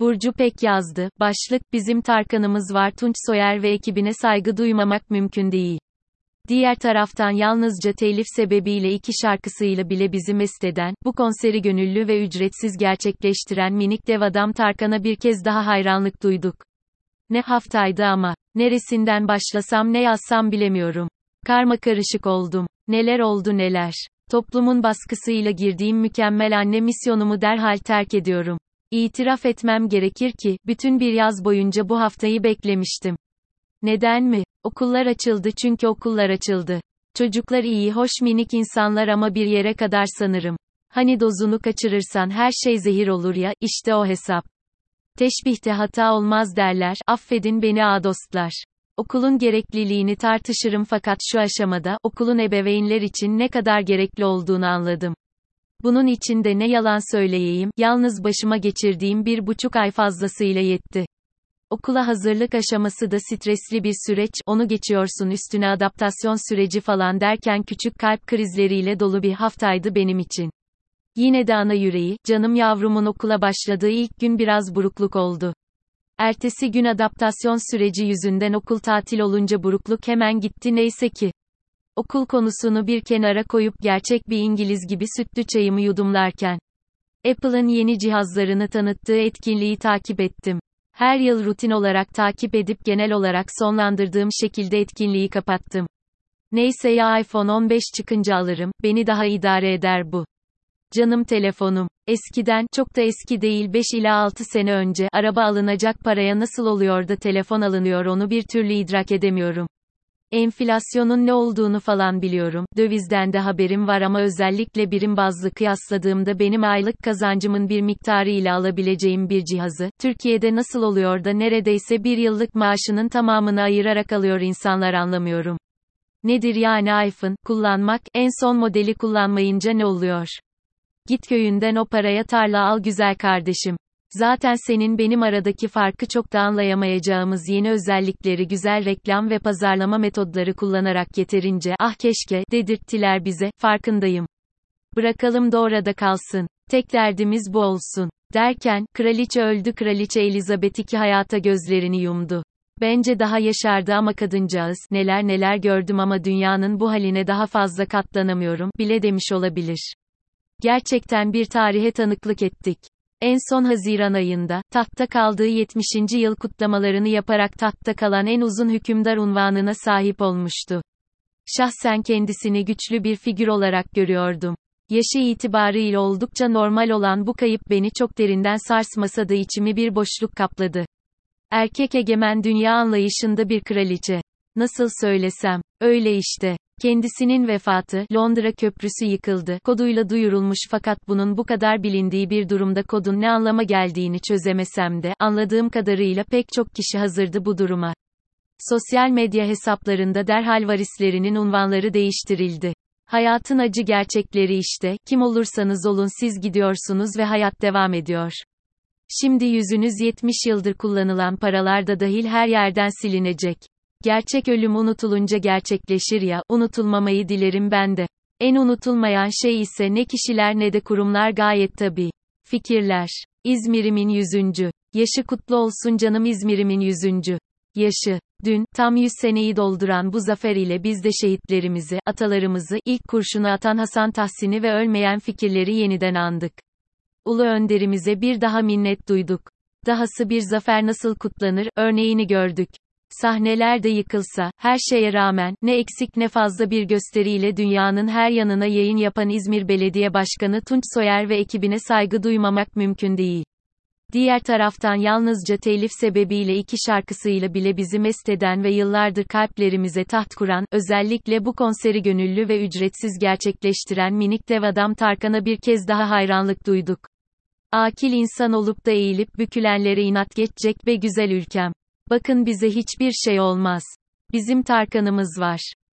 Burcu Pek yazdı. Başlık, bizim Tarkan'ımız var Tunç Soyer ve ekibine saygı duymamak mümkün değil. Diğer taraftan yalnızca telif sebebiyle iki şarkısıyla bile bizi mest eden, bu konseri gönüllü ve ücretsiz gerçekleştiren minik dev adam Tarkan'a bir kez daha hayranlık duyduk. Ne haftaydı ama. Neresinden başlasam ne yazsam bilemiyorum. Karma karışık oldum. Neler oldu neler. Toplumun baskısıyla girdiğim mükemmel anne misyonumu derhal terk ediyorum. İtiraf etmem gerekir ki, bütün bir yaz boyunca bu haftayı beklemiştim. Neden mi? Okullar açıldı çünkü okullar açıldı. Çocuklar iyi hoş minik insanlar ama bir yere kadar sanırım. Hani dozunu kaçırırsan her şey zehir olur ya, işte o hesap. Teşbihte hata olmaz derler, affedin beni a dostlar. Okulun gerekliliğini tartışırım fakat şu aşamada, okulun ebeveynler için ne kadar gerekli olduğunu anladım. Bunun için de ne yalan söyleyeyim, yalnız başıma geçirdiğim bir buçuk ay fazlasıyla yetti. Okula hazırlık aşaması da stresli bir süreç, onu geçiyorsun üstüne adaptasyon süreci falan derken küçük kalp krizleriyle dolu bir haftaydı benim için. Yine de ana yüreği, canım yavrumun okula başladığı ilk gün biraz burukluk oldu. Ertesi gün adaptasyon süreci yüzünden okul tatil olunca burukluk hemen gitti neyse ki. Okul konusunu bir kenara koyup gerçek bir İngiliz gibi sütlü çayımı yudumlarken. Apple'ın yeni cihazlarını tanıttığı etkinliği takip ettim. Her yıl rutin olarak takip edip genel olarak sonlandırdığım şekilde etkinliği kapattım. Neyse ya iPhone 15 çıkınca alırım, beni daha idare eder bu. Canım telefonum. Eskiden, çok da eski değil 5 ila 6 sene önce, araba alınacak paraya nasıl oluyor da telefon alınıyor onu bir türlü idrak edemiyorum. Enflasyonun ne olduğunu falan biliyorum, dövizden de haberim var ama özellikle birim bazlı kıyasladığımda benim aylık kazancımın bir miktarı ile alabileceğim bir cihazı, Türkiye'de nasıl oluyor da neredeyse bir yıllık maaşının tamamını ayırarak alıyor insanlar anlamıyorum. Nedir yani iPhone, kullanmak, en son modeli kullanmayınca ne oluyor? Git köyünden o paraya tarla al güzel kardeşim. Zaten senin benim aradaki farkı çok da anlayamayacağımız yeni özellikleri güzel reklam ve pazarlama metodları kullanarak yeterince ah keşke dedirttiler bize, farkındayım. Bırakalım da orada kalsın. Tek derdimiz bu olsun. Derken, kraliçe öldü kraliçe Elizabeth II hayata gözlerini yumdu. Bence daha yaşardı ama kadıncağız, neler neler gördüm ama dünyanın bu haline daha fazla katlanamıyorum, bile demiş olabilir. Gerçekten bir tarihe tanıklık ettik. En son Haziran ayında, tahtta kaldığı 70. yıl kutlamalarını yaparak tahtta kalan en uzun hükümdar unvanına sahip olmuştu. Şahsen kendisini güçlü bir figür olarak görüyordum. Yaşı itibarıyla oldukça normal olan bu kayıp beni çok derinden sarsmasa da içimi bir boşluk kapladı. Erkek egemen dünya anlayışında bir kraliçe. Nasıl söylesem, öyle işte. Kendisinin vefatı, Londra Köprüsü yıkıldı, koduyla duyurulmuş fakat bunun bu kadar bilindiği bir durumda kodun ne anlama geldiğini çözemesem de, anladığım kadarıyla pek çok kişi hazırdı bu duruma. Sosyal medya hesaplarında derhal varislerinin unvanları değiştirildi. Hayatın acı gerçekleri işte, kim olursanız olun siz gidiyorsunuz ve hayat devam ediyor. Şimdi yüzünüz 70 yıldır kullanılan paralar da dahil her yerden silinecek. Gerçek ölüm unutulunca gerçekleşir ya, unutulmamayı dilerim ben de. En unutulmayan şey ise ne kişiler ne de kurumlar gayet tabi. Fikirler. İzmir'imin yüzüncü. Yaşı kutlu olsun canım İzmir'imin yüzüncü. Yaşı. Dün, tam 100 seneyi dolduran bu zafer ile biz de şehitlerimizi, atalarımızı, ilk kurşunu atan Hasan Tahsin'i ve ölmeyen fikirleri yeniden andık. Ulu önderimize bir daha minnet duyduk. Dahası bir zafer nasıl kutlanır, örneğini gördük. Sahneler de yıkılsa, her şeye rağmen, ne eksik ne fazla bir gösteriyle dünyanın her yanına yayın yapan İzmir Belediye Başkanı Tunç Soyer ve ekibine saygı duymamak mümkün değil. Diğer taraftan yalnızca telif sebebiyle iki şarkısıyla bile bizi mest eden ve yıllardır kalplerimize taht kuran, özellikle bu konseri gönüllü ve ücretsiz gerçekleştiren minik dev adam Tarkan'a bir kez daha hayranlık duyduk. Akil insan olup da eğilip bükülenlere inat geçecek be güzel ülkem. Bakın bize hiçbir şey olmaz. Bizim Tarkan'ımız var.